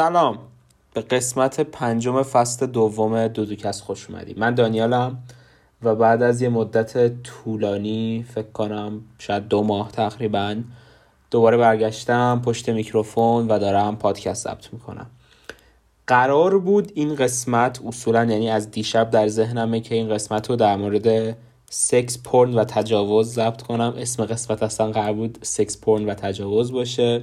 سلام. به قسمت پنجم فصل دوم دودوکس خوش اومدی. من دانیالم و بعد از یه مدت طولانی فکر کنم شاید دو ماه تقریبا دوباره برگشتم پشت میکروفون و دارم پادکست ضبط می‌کنم. قرار بود این قسمت اصولا یعنی از دیشب در ذهنمه که این قسمت رو در مورد سکس پورن و تجاوز ضبط کنم. اسم قسمت اصلا قرار بود سکس پورن و تجاوز باشه.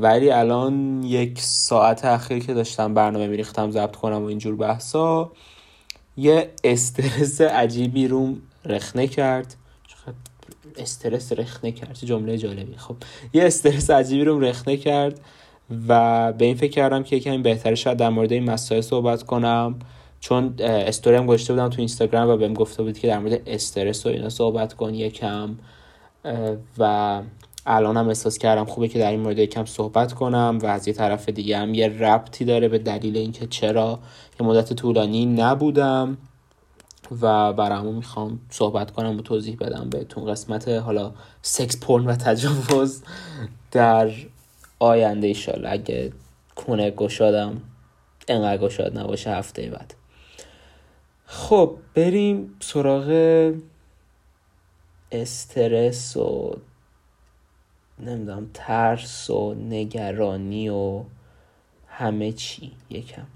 ولی الان یک ساعت اخیر که داشتم برنامه میریختم ضبط کنم و اینجور بحثا یه استرس عجیبی روم رخنه کرد. استرس رخنه کرد جمله جالبی. خب یه استرس عجیبی روم رخنه کرد و به این فکر کردم که یکمی بهتره شاید در مورد این مسائل صحبت کنم. چون استوری هم گذاشته بودم تو اینستاگرام و بهم گفته بود که در مورد استرس و اینا صحبت کن یکم. و الان هم احساس کردم خوبه که در این مورد یکم صحبت کنم و از یه طرف دیگه هم یه ربطی داره به دلیل اینکه چرا یه مدت طولانی نبودم و برامون می‌خوام صحبت کنم و توضیح بدم بهتون. قسمت حالا سکس پورن و تجاوز در آینده ایشالا اگه کنه گشادم انقدر گشاد نباشه هفته بعد. خب بریم سراغ استرس و نمی‌دونم ترس و نگرانی و همه چی یکم.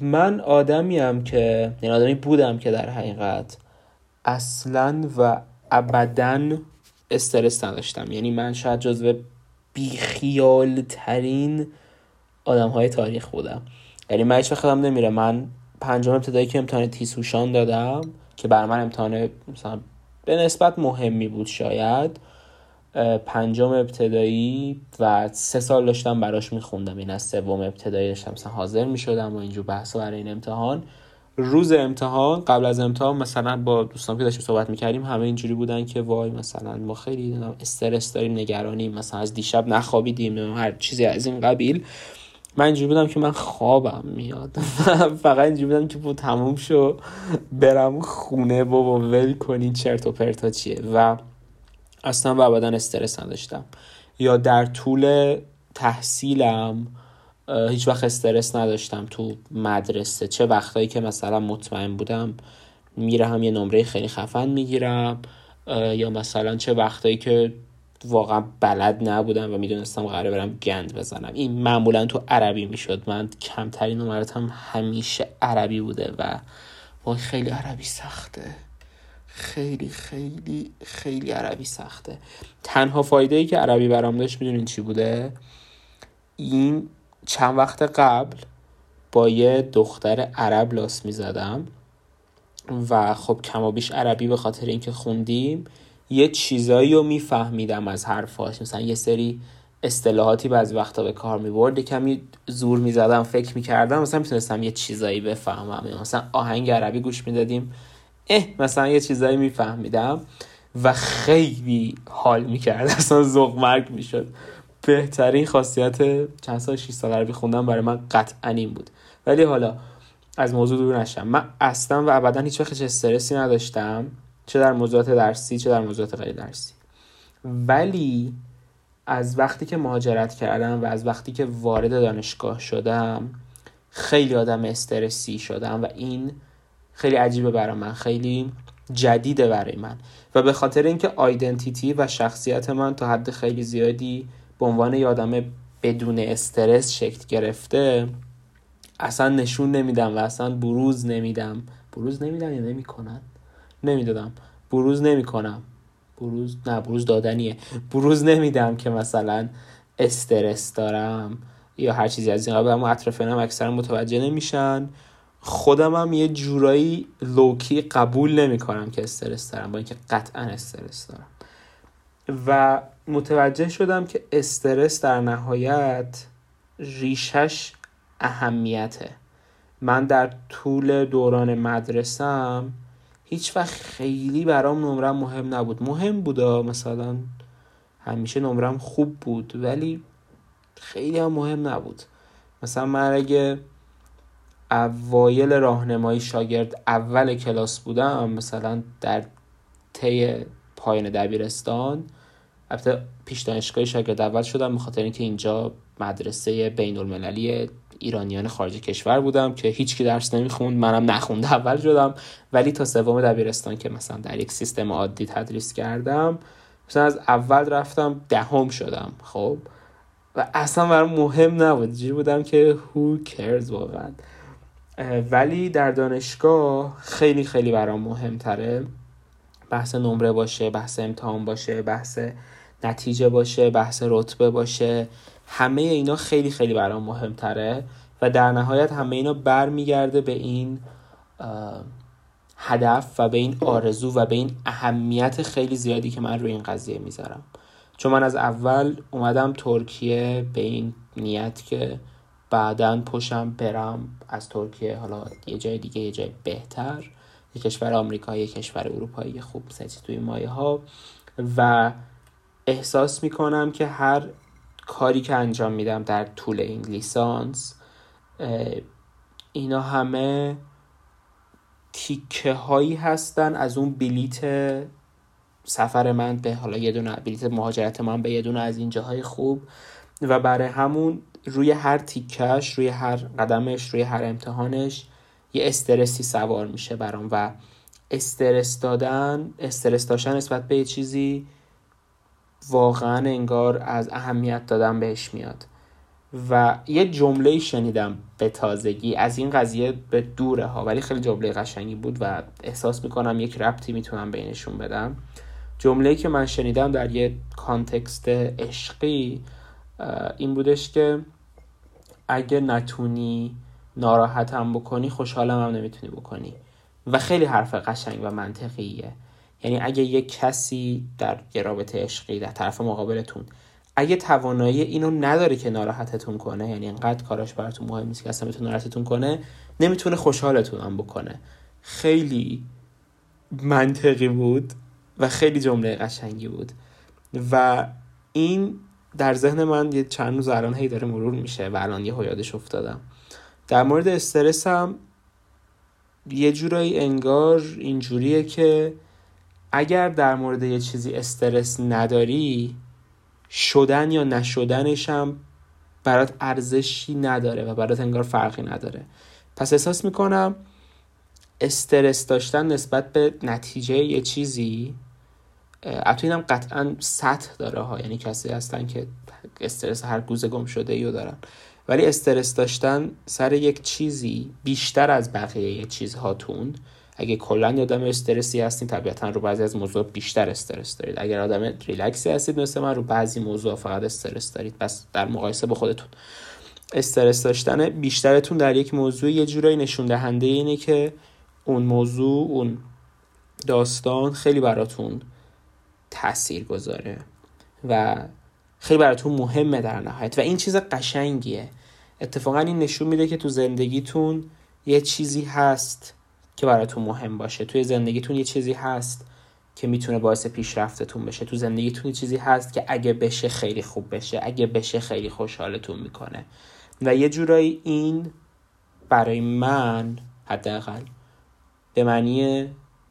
من آدمیم که یعنی آدمی بودم که در حقیقت اصلا و ابدا استرس نداشتم. یعنی من شاید جزو بیخیال ترین آدم های تاریخ بودم. یعنی من هیچ نمیره من پنجم ابتدایی که امتحان تیسوشان دادم که بر من امتحان مثلا به نسبت مهمی بود شاید پنجم ابتدایی و سه سال داشتم براش میخوندم. این از سوم ابتدایی داشتم. مثلا حاضر می‌شدم و اینجور بحث برای این امتحان. روز امتحان قبل از امتحان مثلا با دوستان که داشتیم صحبت می‌کردیم همه اینجوری بودن که وای مثلا ما خیلی استرس داریم نگرانیم مثلا از دیشب نخوابیدیم هر چیزی از این قبیل. من اینجوری بودم که من خوابم میاد. فقط اینجوری بودم که بود تموم شو برم خونه بابا ول کنین چرت و پرتا چیه. و اصلا و ابدا استرس نداشتم. یا در طول تحصیلم هیچ وقت استرس نداشتم تو مدرسه. چه وقتایی که مثلا مطمئن بودم میرم یه نمره خیلی خفن می‌گیرم یا مثلا چه وقتایی که واقعا بلد نبودم و می‌دونستم قراره برم گند بزنم. این معمولا تو عربی می‌شد. من کمترین نمراتم همیشه عربی بوده و وای خیلی عربی سخته. خیلی خیلی خیلی عربی سخته. تنها فایده ای که عربی برام داشت می‌دونین چی بوده؟ این چند وقت قبل با یه دختر عرب لاس می‌زدم و خب کمابیش عربی به خاطر اینکه خوندیم یه چیزایی رو میفهمیدم از حرفاش. مثلا یه سری اصطلاحاتی بعضی وقتا به کار می‌برد کمی زور می‌زدم فکر می‌کردم مثلا می‌تونستم یه چیزایی بفهمم. مثلا آهنگ عربی گوش می‌دادیم. اه مثلا یه چیزایی میفهمیدم و خیلی حال می‌کرد. اصلا ذوق مرگ می‌شد. بهترین خاصیت چند سال 6 سال عربی خوندم برای من قطعا این بود. ولی حالا از موضوع دور نشم. من اصلا و ابدا هیچ وقت استرسی نداشتم چه در موضوعات درسی چه در موضوعات غیر درسی. ولی از وقتی که مهاجرت کردم و از وقتی که وارد دانشگاه شدم خیلی آدم استرسی شدم و این خیلی عجیبه برای من خیلی جدیده برای من. و به خاطر اینکه آیدنتیتی و شخصیت من تا حد خیلی زیادی به عنوان یادم بدون استرس شکل گرفته اصلا نشون نمیدم و اصلا بروز نمیدم. بروز نمیدم یا نمی‌کنن؟ نمی‌دادم. بروز نمی‌کنم. بروز نه بروز دادنیه. بروز نمیدم که مثلا استرس دارم یا هر چیزی از این قبل اما اطرافیانم اکثرا متوجه نمیشن. خودم هم یه جورایی لوکی قبول نمی‌کنم که استرس دارم با اینکه قطعا استرس دارم. و متوجه شدم که استرس در نهایت ریشش اهمیته. من در طول دوران مدرسم هیچ وقت خیلی برام نمرم مهم نبود. مهم بودا مثلا همیشه نمرم خوب بود ولی خیلی هم مهم نبود. مثلا من اگه اوایل راهنمایی شاگرد اول کلاس بودم مثلا در طی پایان دبیرستان. البته پیش دانشگاه شاگرد اول شدم به خاطر اینکه اینجا مدرسه بین المللی ایرانیان خارج کشور بودم که هیچکی درس نمی‌خوند منم نخونده اول شدم. ولی تا سوم دبیرستان که مثلا در یک سیستم عادی تدریس کردم مثلا از اول رفتم دهم شدم خب. و اصلا برام مهم نبود. جوری بودم که who cares واقعا. ولی در دانشگاه خیلی خیلی برام مهمتره. بحث نمره باشه بحث امتحان باشه بحث نتیجه باشه بحث رتبه باشه. همه اینا خیلی خیلی برام مهمتره و در نهایت همه اینا برمیگرده به این هدف و به این آرزو و به این اهمیت خیلی زیادی که من روی این قضیه می‌ذارم. چون من از اول اومدم ترکیه به این نیت که بعدا پشم برم از ترکیه حالا یه جای دیگه یه جای بهتر. یه کشور آمریکایی یه کشور اروپایی خوب سچی توی مایه ها. و احساس می‌کنم که هر کاری که انجام میدم در طول این لیسانس اینا همه تیکه هایی هستن از اون بلیت سفر من به حالا یه دونه بلیت مهاجرت من به یه دونه از این جاهای خوب. و برای همون روی هر تیکش روی هر قدمش روی هر امتحانش یه استرسی سوار میشه برام و استرس دادن استرس داشتن نسبت به چیزی واقعا انگار از اهمیت دادن بهش میاد. و یه جمله شنیدم به تازگی از این قضیه به دوره ها ولی خیلی جمله قشنگی بود و احساس می‌کنم یک ربطی می‌تونم بینشون بدم. جمله که من شنیدم در یه کانتکست عشقی این بودش که اگه نتونی ناراحتم بکنی خوشحالم هم نمی‌تونی بکنی. و خیلی حرف قشنگ و منطقیه. یعنی اگه یه کسی در یه رابطه عشقی در طرف مقابلتون اگه توانایی اینو نداره که ناراحتتون کنه یعنی انقدر کاراش براتون مهم نیست که اصلا بتونه ناراحتتون کنه نمی‌تونه خوشحالتون هم بکنه. خیلی منطقی بود و خیلی جمله قشنگی بود. و این در ذهن من یه چند روز الان هی داره مرور میشه و الان یه یادش افتادم. در مورد استرس هم یه جورایی انگار اینجوریه که اگر در مورد یه چیزی استرس نداری شدن یا نشدنش هم برات ارزشی نداره و برات انگار فرقی نداره. پس احساس می‌کنم استرس داشتن نسبت به نتیجه یه چیزی البته اینم قطعا سطح داره ها. یعنی کسی هستن که استرس هر گوزه گم شده ایو دارن. ولی استرس داشتن سر یک چیزی بیشتر از بقیه چیزهاتون. اگه کلا آدم استرسی هستین طبیعتا رو بعضی از موضوع بیشتر استرس دارید. اگر آدم ریلکسی هستید مثل من رو بعضی موضوع فقط استرس دارید. پس در مقایسه با خودتون. استرس داشتن بیشترتون در یک موضوع یه جورایی نشون دهنده اینه که اون موضوع اون داستان خیلی براتون تاثیر گذاره و خیلی براتون مهمه در نهایت. و این چیز قشنگیه. اتفاقا این نشون میده که تو زندگیتون یه چیزی هست که براتون مهم باشه. توی زندگیتون یه چیزی هست که می‌تونه باعث پیشرفتتون بشه. تو زندگیتون یه چیزی هست که اگه بشه خیلی خوب بشه. اگه بشه خیلی خوشحالتون می‌کنه. و یه جورایی این برای من حداقل به معنی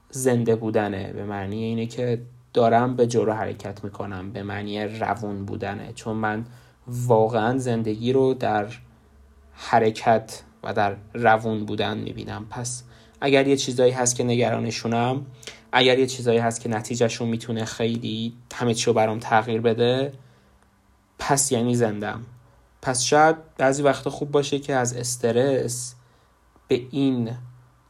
زنده بودنه. به معنی اینه که دارم به جلو حرکت می‌کنم به معنی روون بودنه. چون من واقعا زندگی رو در حرکت و در روون بودن می‌بینم. پس اگر یه چیزایی هست که نگرانشونم اگر یه چیزایی هست که نتیجهشون می‌تونه خیلی همه چی برام تغییر بده پس یعنی زندم. پس شاید بعضی وقتا خوب باشه که از استرس به این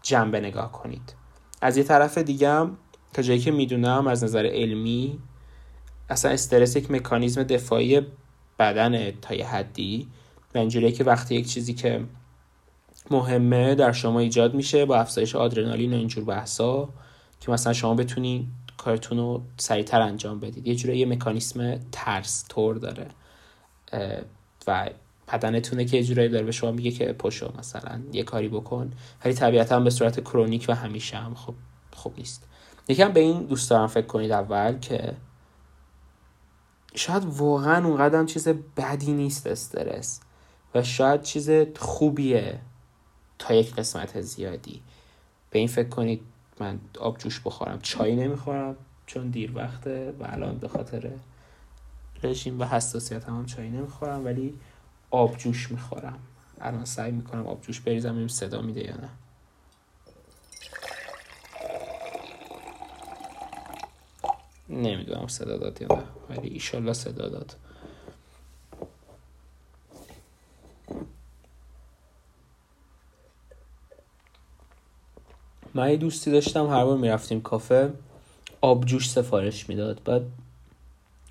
جنبه نگاه کنید. از یه طرف دیگه تا جایی که می‌دونم از نظر علمی اصلا استرس یک مکانیزم دفاعی بدن تا یه حدی. و اینجوریه که وقتی یک چیزی که مهمه در شما ایجاد میشه با افزایش آدرنالین و اینجور بحثا که مثلا شما بتونی کارتون رو سریعتر انجام بدید. یه جوری یه مکانیسم ترس طور داره. و بدنتونه که یه جورایی داره به شما میگه که پشو مثلا یه کاری بکن. ولی طبیعتا به صورت کرونیک و همیشه هم خب خوب نیست. یکم به این دوست دارم فکر کنید اول که شاید واقعا اونقدر چیز بدی نیست استرس و شاید چیز خوبیه تا یک قسمت زیادی. به این فکر کنید من آب جوش بخورم چای نمی‌خورم چون دیر وقته و الان به خاطر رژیم و حساسیت هم, چای نمی‌خورم ولی آب جوش می‌خورم. الان سعی می‌کنم آب جوش بریزم این صدا میده یا نه. نمی‌دونم صدا داد یا نه. ولی ایشالله صدا داد من یه دوستی داشتم هر بار می‌رفتیم کافه آب جوش سفارش می‌داد. بعد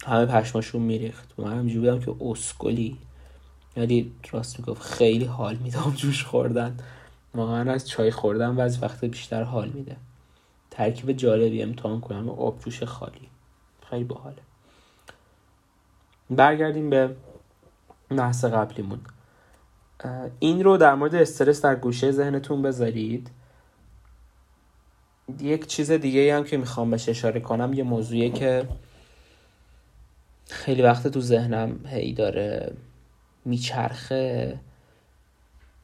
همه پشماشون میریخت. من همینجوری بودم که اسکلی. یعنی راست می‌گفت خیلی حال میده جوش خوردن. واقعا از چای خوردن از وقت بیشتر حال میده. ترکیب جالبی امتحان کنم. آب جوش خالی. خیلی باحاله. برگردیم به بحث قبلیمون. این رو در مورد استرس در گوشه ذهنتون بذارید. یک چیز دیگه هم که می‌خوام بهش اشاره کنم یه موضوعیه که خیلی وقت تو ذهنم هی داره میچرخه.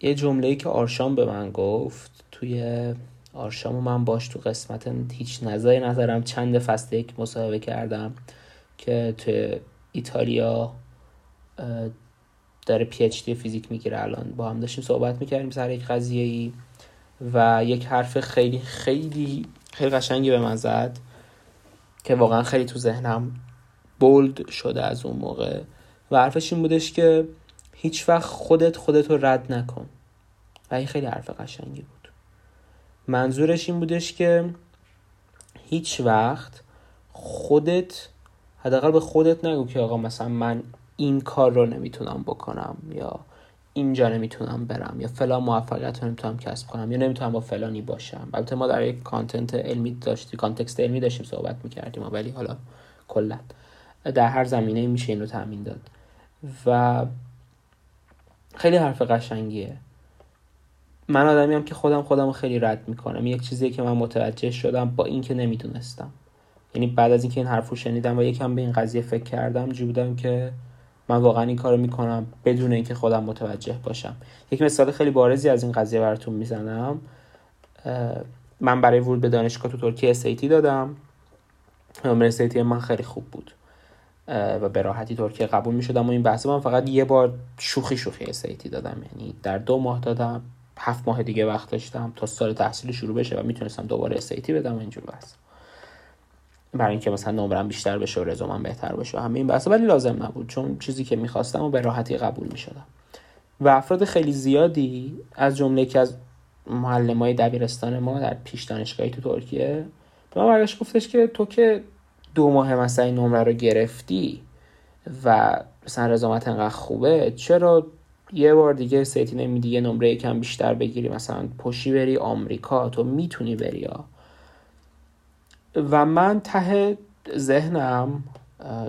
یه جمله که آرشام به من گفت توی آرشام من باش تو قسمت هیچ نظری ندارم. چند فصل یک مصاحبه کردم که تو ایتالیا داره پی اچ دی فیزیک می‌گیره الان. با هم داشتیم صحبت می‌کردیم سر یک قضیه ای و یک حرف خیلی خیلی خیلی قشنگی به من زد که واقعا خیلی تو ذهنم بولد شده از اون موقع. و حرفش این بودش که هیچ وقت خودت خودت رو رد نکن. و این خیلی حرف قشنگی بود. منظورش این بودش که هیچ وقت خودت حداقل به خودت نگو که آقا مثلا من این کار رو نمی‌تونم بکنم یا اینجا نمی‌تونم برم یا فلان موفقیت رو نمی‌تونم کسب کنم یا نمی‌تونم با فلانی باشم. البته ما در یک content علمی داشتیم context علمی داشتیم صحبت می‌کردیم ولی حالا کلا. در هر زمینه میشه این رو تعمیم داد. و خیلی حرف قشنگیه. من آدمی هم که خودم خودم خیلی رد می‌کنم. یک چیزی که من متوجه شدم با اینکه نمی‌دونستم. یعنی بعد از اینکه این حرف رو شنیدم و یکم به این قضیه فکر کردم جو بودم که من واقعا این کارو می‌کنم بدون اینکه خودم متوجه باشم. یک مثال خیلی بارزی از این قضیه براتون می‌زنم. من برای ورود به دانشگاه تو ترکیه اسیتی دادم. نمره اسیتی من خیلی خوب بود. و به راحتی ترکیه قبول می شدم و این بحث من فقط یه بار شوخی شوخی اسیتی دادم. یعنی در دو ماه دادم. هفت ماه دیگه وقت داشتم تا سال تحصیل شروع بشه و می‌تونستم دوباره اسیتی بدم و اینجور بحث. برای اینکه مثلا نمرم بیشتر بشه و رزومم بهتر بشه همه این بحث ولی لازم نبود چون چیزی که می‌خواستم و به راحتی قبول می‌شدم. و افراد خیلی زیادی از جمله که از معلم های دبیرستان ما در پیش دانشگاهی تو ترکیه به من برگشت گفتش که تو که دو ماه مثلا این نمره رو گرفتی و مثلا رزومت انقدر خوبه چرا یه بار دیگه سیتی نمیدی یه نمره کم بیشتر بگیری مثلا پشی بری آمریکا تو می‌تونی بری ها. و من ته ذهنم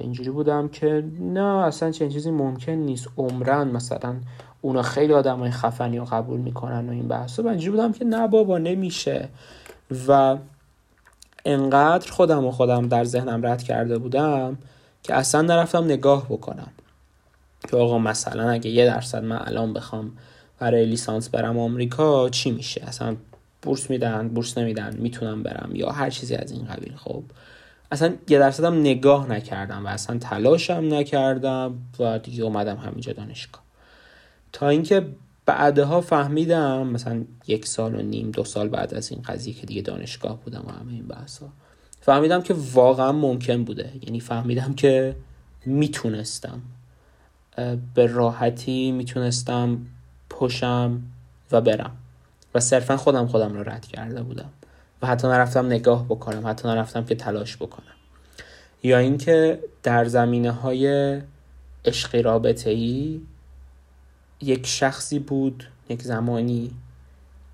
اینجوری بودم که نه اصلا چنین چیزی ممکن نیست. عمرن مثلا اونا خیلی آدم های خفنی رو قبول می‌کنن و این بحث و اینجوری بودم که نه بابا نمیشه. و انقدر خودم و خودم در ذهنم رد کرده بودم که اصلا نرفتم نگاه بکنم. که آقا مثلا اگه یه درصد من الان بخوام برای لیسانس برم آمریکا چی میشه؟ اصلا بورس میدن بورس نمیدن می‌تونم برم یا هر چیزی از این قبیل. خب اصلا یه درصدم نگاه نکردم و اصلا تلاشم نکردم و دیگه اومدم همینجا دانشگاه. تا اینکه بعدها فهمیدم مثلا یک سال و نیم دو سال بعد از این قضیه که دیگه دانشگاه بودم و همه این بحثا فهمیدم که واقعا ممکن بوده. یعنی فهمیدم که می‌تونستم. به راحتی می‌تونستم پشم و برم. و صرفا خودم خودم رو رد کرده بودم. و حتی نرفتم نگاه بکنم حتی نرفتم که تلاش بکنم. یا اینکه در زمینه های عشقی رابطه ای یک شخصی بود یک زمانی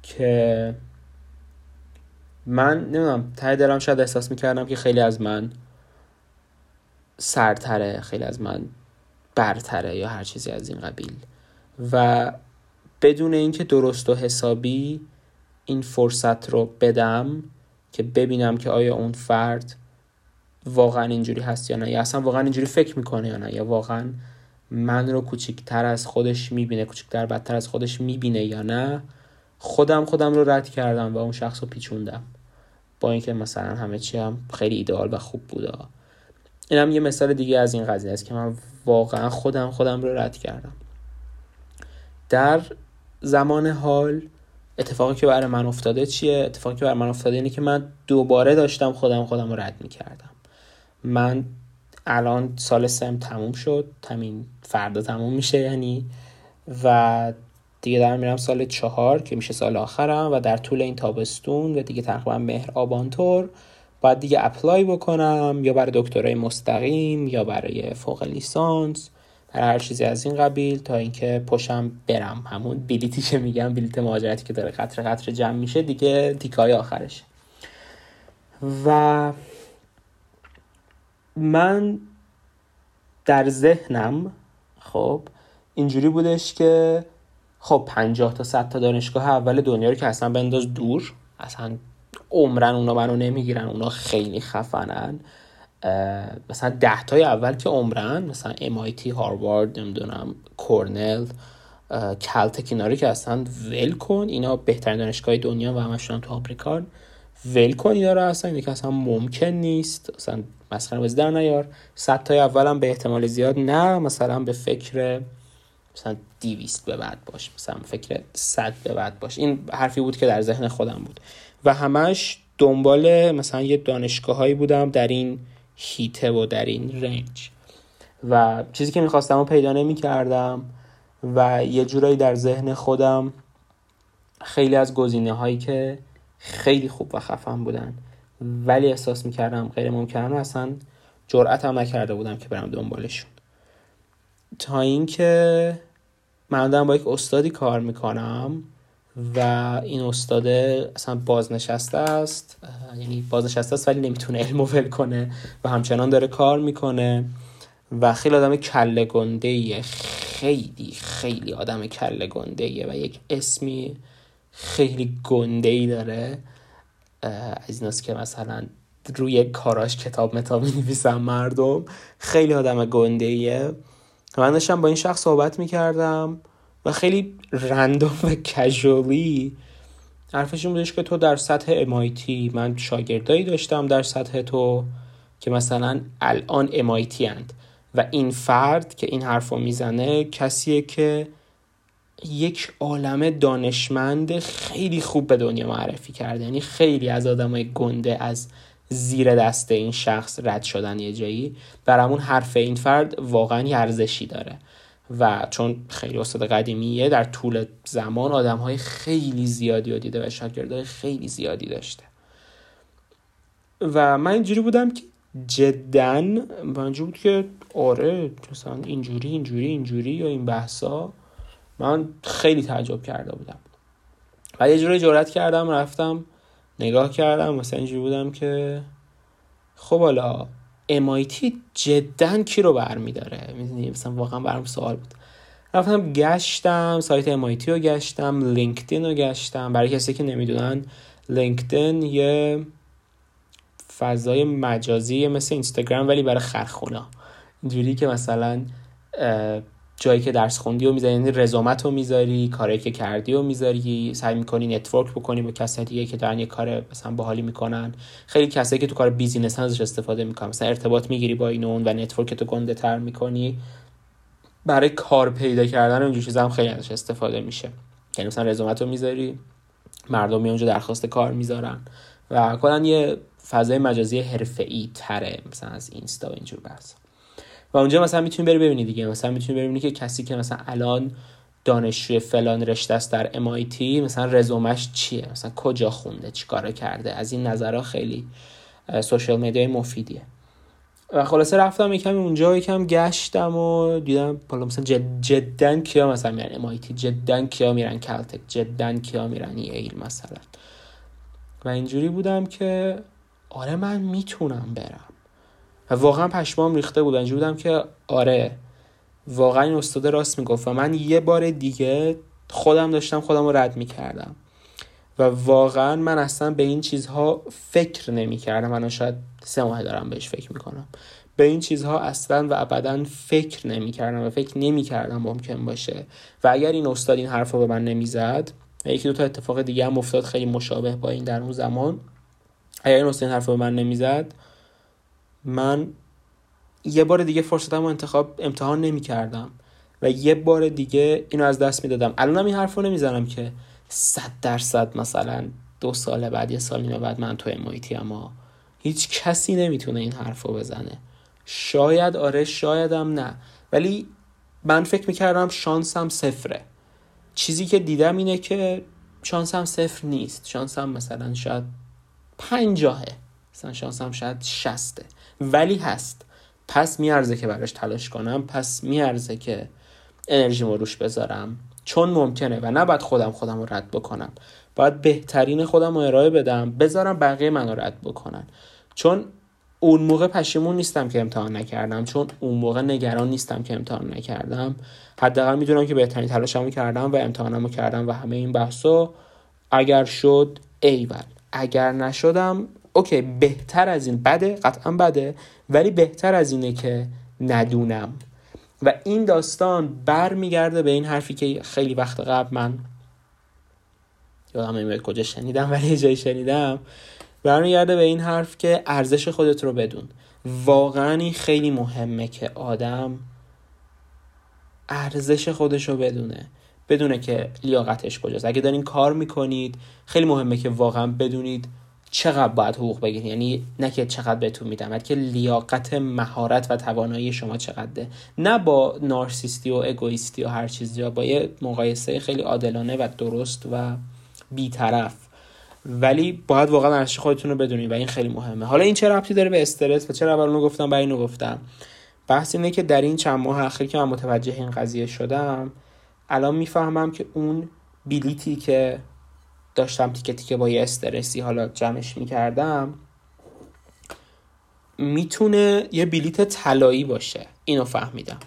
که من نمی‌دونم ته دلم شاید احساس می‌کردم که خیلی از من سرتره خیلی از من برتره یا هر چیزی از این قبیل. و بدون اینکه درست و حسابی این فرصت رو بدم که ببینم که آیا اون فرد واقعا اینجوری هست یا نه یا اصلا واقعا اینجوری فکر می‌کنه یا نه یا واقعا من رو کوچکتر از خودش می‌بینه کوچکتر بدتر از خودش می‌بینه یا نه خودم خودم رو رد کردم و اون شخص رو پیچوندم. با اینکه مثلا همه چی هم خیلی ایدئال و خوب بوده. اینم یه مثال دیگه از این قضیه است که من واقعا خودم خودم رو رد کردم. در زمان حال اتفاقی که برای من افتاده چیه؟ اتفاقی که برای من افتاده اینه که من دوباره داشتم خودم خودم رو رد می‌کردم. من الان سال سم تموم شد. همین فردا تموم میشه یعنی. و دیگه دارم میرم سال چهار که میشه سال آخرم و در طول این تابستون و دیگه تقریبا مهر آبانتور باید دیگه اپلای بکنم یا برای دکترای مستقیم یا برای فوق لیسانس برای هر چیزی از این قبیل تا اینکه پشم برم. همون بلیتی که میگم بلیت مهاجرتی که داره قطر قطر جمع میشه دیگه تیکای آخرش. و من در ذهنم خب اینجوری بودش که خب 50 تا 100 تا دانشگاه اول دنیا رو که اصلا بنداز دور اصلا عمرن اونا منو نمی‌گیرن اونا خیلی خفنن. مثلا ده تای اول که عمرن مثلا MIT هاروارد نمی‌دونم کورنل کلت کناری که اصلا ول کن. اینا بهترین دانشگاه دنیا و همشون تو آمریکا. ول کن اینا رو اصلا اینه که اصلا ممکن نیست. اصلا مسخره بازی در نیار. صد تای اولم به احتمال زیاد نه مثلا به فکر مثلا دیویست به بعد باش مثلا فکر صد به بعد باش. این حرفی بود که در ذهن خودم بود. و همش دنبال مثلا یه دانشگاه هایی بودم در این هیته و در این رنج. و چیزی که می‌خواستم رو پیدا نمی کردم و یه جورایی در ذهن خودم خیلی از گزینه هایی که خیلی خوب و خفن بودن. ولی احساس می‌کردم غیر ممکن و اصلا جرأت هم نکرده بودم که برم دنبالشون. تا اینکه من با یک استادی کار می‌کنم و این استاده اصلا بازنشسته است. یعنی بازنشسته است ولی نمی‌تونه علم ول کنه و همچنان داره کار می‌کنه. و خیلی آدم کله گنده خیلی خیلی آدم کله گنده و یک اسمی خیلی گنده ای داره از ایناست که مثلا روی کاراش کتاب متاب نویسم مردم. خیلی آدم گنده ایه من داشتم با این شخص صحبت می‌کردم. و خیلی رندوم و کژولی حرفش بودش که تو در سطح MIT من شاگردایی داشتم در سطح تو که مثلا الان MIT اند. و این فرد که این حرف رو می‌زنه کسیه که یک عالم دانشمند خیلی خوب به دنیا معرفی کرده. یعنی خیلی از آدمای گنده از زیر دست این شخص رد شدن یه جایی. برامون حرف این فرد واقعا ارزشی داره. و چون خیلی استاد قدیمیه در طول زمان آدم های خیلی زیادی رو دیده و شاگردای خیلی زیادی داشته. و من اینجوری بودم که جدا من بود که آره مثلا اینجوری اینجوری اینجوری یا این بحثا من خیلی تعجب کرده بودم. و یه جوری جرات کردم رفتم نگاه کردم مثلا اینجوری بودم که خب حالا MIT جدا کی رو برمیداره؟ می‌دونی مثلا واقعا برام سوال بود. رفتم گشتم سایت MIT رو گشتم لینکدین رو گشتم. برای کسی که نمی‌دونن لینکدین یه فضای مجازی مثل اینستاگرام ولی برای خرخونا. اینجوری که مثلا جایی که درس خوندی و می‌ذاری یعنی رزومت رو می‌ذاری کاری که کردی و می‌ذاری سعی می‌کنی network بکنی با کسایی دیگه که دارن یه کار مثلا باحالی می‌کنن. خیلی کسایی که تو کار business ازش استفاده می‌کنن. مثلا ارتباط می‌گیری با این اون و network تو گنده تر می‌کنی. برای کار پیدا کردن اونجور چیزا هم خیلی ازش استفاده میشه. یعنی مثلا رزومت رو می‌ذاری مردم اونجا درخواست کار می‌ذارن و کلا یه فضای مجازی حرفه‌ای تره مثلا از اینستا و اینجور بحث و اونجا مثلا می‌تونی بری ببینی دیگه. مثلا می‌تونی ببینی که کسی که مثلا الان دانشجوی فلان رشته است در MIT مثلا رزومش چیه؟ مثلا کجا خونده؟ چیکارا کرده؟ از این نظرها خیلی سوشال مدیا مفیدیه. و خلاصه رفتم یکم اونجا یکم گشتم و دیدم حالا مثلا جد جدا کیا مثلا میرن MIT جدا کیا میرن کلتک جدا کیا میرن ایل مثلا؟ و اینجوری بودم که آره من می‌تونم برم. و واقعا پشمام ریخته بود. اینجوری بودم که آره واقعا این استاد راست می‌گفت و من یه بار دیگه خودم داشتم خودم رو رد می‌کردم. و واقعا من اصلا به این چیزها فکر نمی‌کردم. من شاید سه ماه دارم بهش فکر می‌کنم. به این چیزها اصلا و ابدا فکر نمی‌کردم و فکر نمی‌کردم ممکن باشه. و اگر این استاد این حرف رو به من نمی‌زد و یکی دو تا اتفاق دیگه هم افتاد خیلی مشابه با این در اون زمان اگر این استاد این حرف رو به من نمی‌زد من یه بار دیگه فرصتم رو انتخاب امتحان نمی کردم و یه بار دیگه اینو از دست می‌دادم. الانم این حرف رو نمی‌زنم که صد درصد مثلا دو سال بعد یه سال نیمه بعد من توی محیطی اما هیچ کسی نمی‌تونه این حرف رو بزنه. شاید آره شایدم نه. ولی من فکر می‌کردم شانسم صفره. چیزی که دیدم اینه که شانسم صفر نیست. شانسم مثلا شاید پنجاهه. مثلا شانسم شاید شسته. ولی هست. پس میارزه که براش تلاش کنم پس میارزه که انرژی روش بذارم. چون ممکنه و نباید خودم خودم رو رد بکنم. باید بهترین خودم رو ارائه بدم بذارم بقیه من رو رد بکنن. چون اون موقع پشیمون نیستم که امتحان نکردم. چون اون موقع نگران نیستم که امتحان نکردم. حداقل می‌دونم که بهترین تلاشمو کردم و امتحانمو کردم و همه این بحثا اگر شد ایول. اگر نشدم اوکی بهتر از این بده قطعا بده ولی بهتر از اینه که ندونم. و این داستان برمیگرده به این حرفی که خیلی وقت قبل من یادم نمیاد کجا شنیدم ولی جای شنیدم برمیگرده به این حرف که ارزش خودت رو بدون. واقعا خیلی مهمه که آدم ارزش خودش رو بدونه. بدونه که لیاقتش کجاست. اگه دارین کار می‌کنید خیلی مهمه که واقعا بدونید چقدر باید حقوق بگیرید یعنی نه که چقدر بهتون میدم بلکه لیاقت مهارت و توانایی شما چقدره. نه با نارسیستی و اگویستی و هر چیزی با یه مقایسه خیلی عادلانه و درست و بیطرف. ولی باید واقعا ارزش خودتون رو بدونید و این خیلی مهمه. حالا این چه ربطی داره به استرس و چرا اول گفتم بعد اینو گفتم؟ بحث اینه که در این چند ماه اخیر که من متوجه این قضیه شدم الان می‌فهمم که اون بیلیتی که داشتم تیکه تیکه با یه استرسی حالا جمعش می‌کردم می‌تونه یه بلیت طلایی باشه. اینو فهمیدم.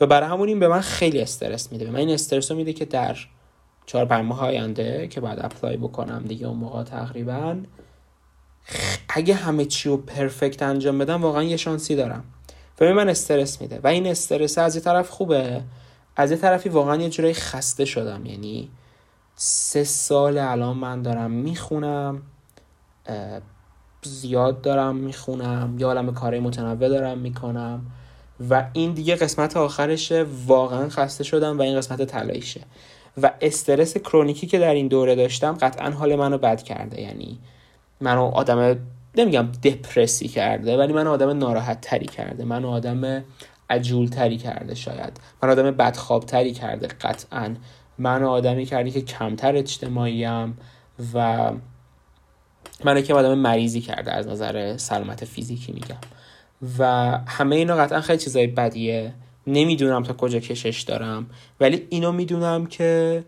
و برای همون این به من خیلی استرس میده. به من این استرس رو میده که در چهار پنج ماه آینده که بعد اپلای بکنم دیگه اون موقع تقریبا اگه همه چی رو پرفکت انجام بدم واقعا یه شانسی دارم. و من استرس میده. و این استرس از یه طرف خوبه. از یه طرفی واقعا یه جورایی خسته شدم. یعنی سه سال الان من دارم می‌خونم زیاد دارم می‌خونم یا عالم کارهای متنوع دارم می‌کنم و این دیگه قسمت آخرشه واقعا خسته شدم و این قسمت طلاییشه و استرس کرونیکی که در این دوره داشتم قطعا حال منو بد کرده. یعنی منو آدم نمیگم دپرسی کرده ولی من آدم ناراحت تری کرده. من آدم عجول تری کرده شاید. من آدم بدخواب تری کرده قطعا. من آدمی کردی که کمتر اجتماعیم و من که آدم مریضی کرده از نظر سلامت فیزیکی میگم. و همه اینا قطعا خیلی چیزای بدیه. نمی‌دونم تا کجا کشش دارم. ولی اینو می‌دونم که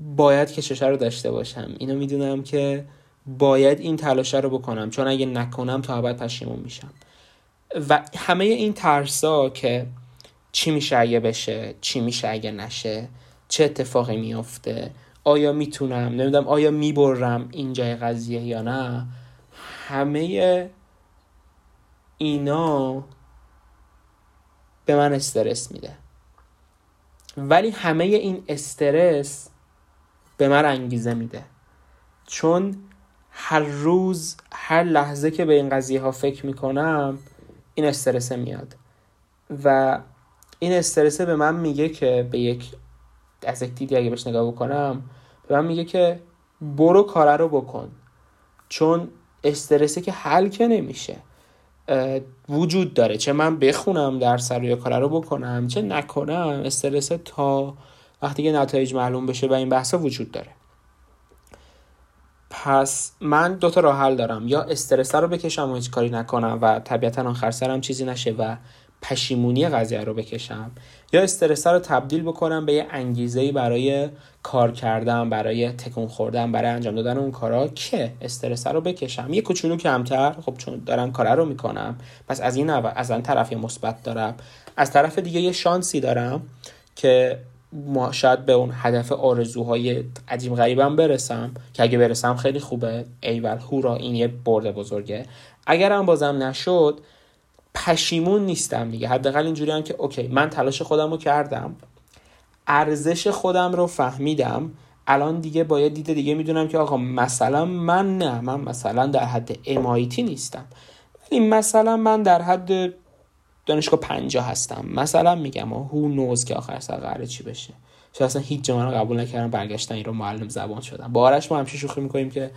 باید کشش رو داشته باشم. اینو می‌دونم که باید این تلاشه رو بکنم. چون اگه نکنم تا ابد پشیمون میشم. و همه این ترسا که چی میشه اگه بشه چی میشه اگه نشه چه اتفاقی میافته آیا می‌تونم نمی‌دونم آیا می‌برم اینجای قضیه یا نه. همه اینا به من استرس میده. ولی همه این استرس به من انگیزه میده. چون هر روز هر لحظه که به این قضیه ها فکر می‌کنم این استرس میاد. و این استرسه به من میگه که به یک از یک دیدی اگه بهش نگاه بکنم به من میگه که برو کاره رو بکن. چون استرسه که حل که نمیشه. وجود داره. چه من بخونم در سر یا کاره رو بکنم چه نکنم استرس تا وقتی که نتایج معلوم بشه و این بحثا وجود داره. پس من دو تا راه حل دارم. یا استرس رو بکشم و هیچ کاری نکنم و طبیعتا آخر سرم چیزی نشه و پشیمونی قضیه رو بکشم یا استرس رو تبدیل بکنم به یه انگیزه برای کار کردن برای تکون خوردن برای انجام دادن اون کارا که استرس رو بکشم. یه کوچولو کمتر خب چون دارم کار رو می‌کنم پس از این از این طرف مثبت دارم. از طرف دیگه یه شانسی دارم که ما شاید به اون هدف آرزوهای عجیب غریبم برسم که اگه برسم خیلی خوبه. ایول هورا این یه برده بزرگه. اگرم بازم نشد پشیمون نیستم دیگه. حداقل اینجوری هم که اوکی من تلاش خودم رو کردم. ارزش خودم رو فهمیدم. الان دیگه باید دیده دیگه می‌دونم که آقا مثلا من نه من مثلا در حد امایتی نیستم. ولی مثلا من در حد دانشگاه پنجاه هستم. مثلا میگم هو نوز که آخر سر قراره چی بشه. شاید اصلا هیچ جا قبول نکردم برگشتن این رو معلم زبان شدم با آرش ما همیشه شوخی می‌کنیم که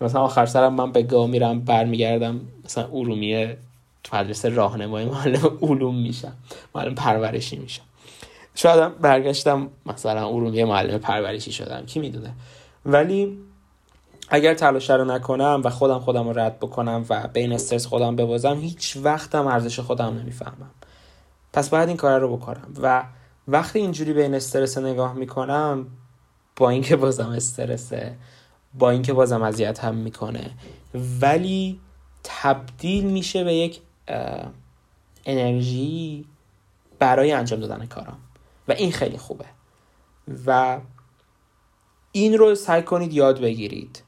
مثلا آخر سرم من به گاه میرم برمیگردم مثلا ارومیه تو مدرسه راهنمای معلم علوم میشم معلم پرورشی میشم. شاید برگشتم مثلا ارومیه معلم پرورشی شدم کی می‌دونه؟ ولی اگر تلاش رو نکنم و خودم خودم رو رد بکنم و بین استرس خودم ببازم هیچ وقتم ارزش خودم نمی‌فهمم. پس باید این کار رو بکنم. و وقتی اینجوری بین استرس نگاه می‌کنم با اینکه بازم استرسه با اینکه بازم اذیت هم می‌کنه ولی تبدیل میشه به یک انرژی برای انجام دادن کارم و این خیلی خوبه. و این رو سعی کنید یاد بگیرید.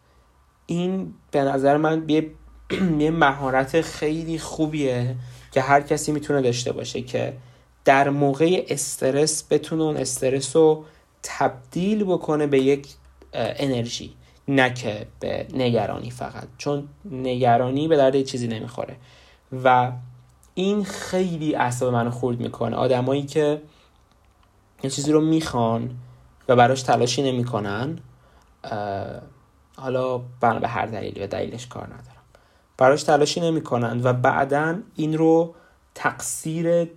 این به نظر من یه مهارت خیلی خوبیه که هر کسی می‌تونه داشته باشه که در موقع استرس بتونه اون استرس رو تبدیل بکنه به یک انرژی نه که به نگرانی فقط. چون نگرانی به درد چیزی نمی‌خوره. و این خیلی اعصاب منو خورد می‌کنه. آدمایی که یه چیزی رو می‌خوان و براش تلاشی نمی‌کنن حالا بنا به هر دلیلی و دلیلش کار ندارم. براش تلاشی نمی‌کنن و بعدا این رو تقصیر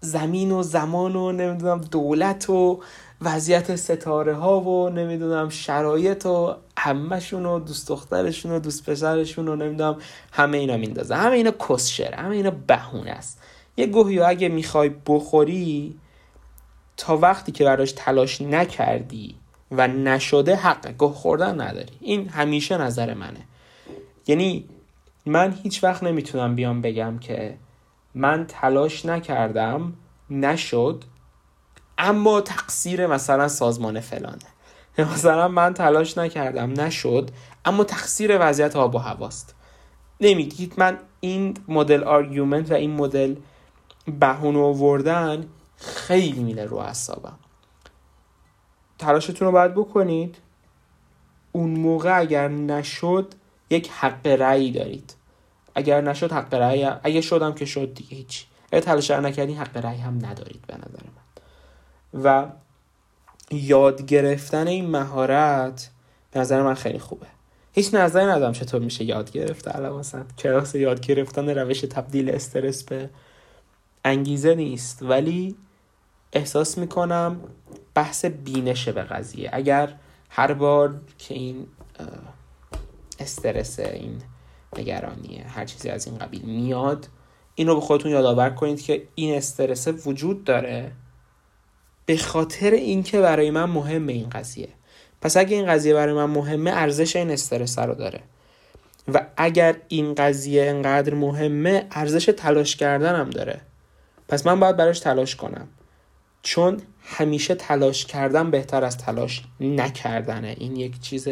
زمین و زمان و نمی‌دونم دولت و وضعیت ستاره ها و نمی‌دونم شرایط و همهشون و دوست دخترشون و دوست پسرشون و نمی‌دونم همه اینا میندازه. همه اینا کسشره همه اینا بهونه است. یه گوهی اگه می‌خوای بخوری تا وقتی که براش تلاش نکردی و نشده حق گوه خوردن نداری. این همیشه نظر منه. یعنی من هیچ وقت نمی‌تونم بیام بگم که من تلاش نکردم نشد. اما تقصیر مثلا سازمان فلانه. مثلا من تلاش نکردم نشد اما تقصیر وضعیت آب و هواست. نمیگید من این مدل آرگومنت و این مدل بهونه آوردن خیلی میله رو اعصابم. تلاشتون رو باید بکنید. اون موقع اگر نشد یک حق رأی دارید. اگر نشد حق رأی اگه شدم که شد دیگه هیچ. اگه تلاش نکردین حق رأی هم ندارید به نظر من. و یاد گرفتن این مهارت به نظر من خیلی خوبه. هیچ نظری ندارم چطور میشه یاد گرفت. الان مثلا کلاس یاد گرفتن روش تبدیل استرس به انگیزه نیست. ولی احساس می‌کنم بحث بینشه به قضیه. اگر هر بار که این استرس این نگرانیه هر چیزی از این قبیل میاد این رو به خودتون یادآور کنید که این استرس وجود داره. به خاطر اینکه برای من مهمه این قضیه. پس اگه این قضیه برای من مهمه ارزش این استرس رو داره. و اگر این قضیه انقدر مهمه ارزش تلاش کردنم داره. پس من باید براش تلاش کنم. چون همیشه تلاش کردن بهتر از تلاش نکردنه. این یک چیز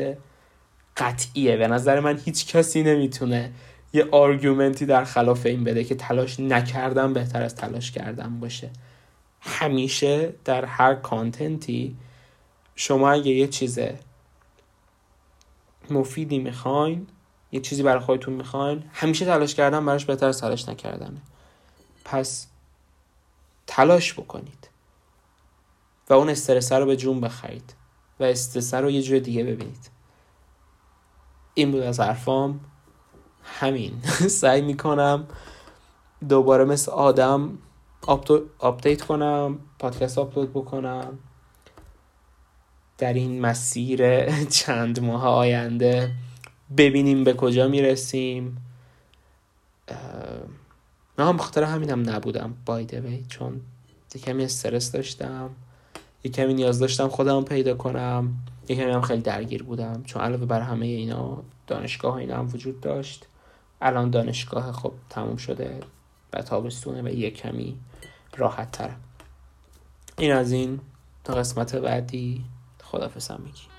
قطعیه. به نظر من هیچ کسی نمی‌تونه یه آرگومنتی در خلاف این بده که تلاش نکردن بهتر از تلاش کردن باشه. همیشه در هر کانتنتی شما اگه یه چیز مفیدی می‌خواین یه چیزی برای خودتون می‌خواین همیشه تلاش کردن براش بهتر تلاش نکردنه. پس تلاش بکنید و اون استرس رو به جون بخرید و استرس رو یه جور دیگه ببینید. این بود از حرفام. همین. سعی می‌کنم دوباره مثل آدم update کنم پادکست آپلود بکنم. در این مسیر چند ماه آینده ببینیم به کجا می‌رسیم. من هم بخاطر همینم نبودم بایده چون یه کمی استرس داشتم. یه کمی نیاز داشتم خودم پیدا کنم. یه کمی هم خیلی درگیر بودم چون علاوه بر همه اینا دانشگاه اینا هم وجود داشت. الان دانشگاه خب تموم شده و تابستونه و یه کمی راحت تره. این از این تا قسمت بعدی. خدافزم میگی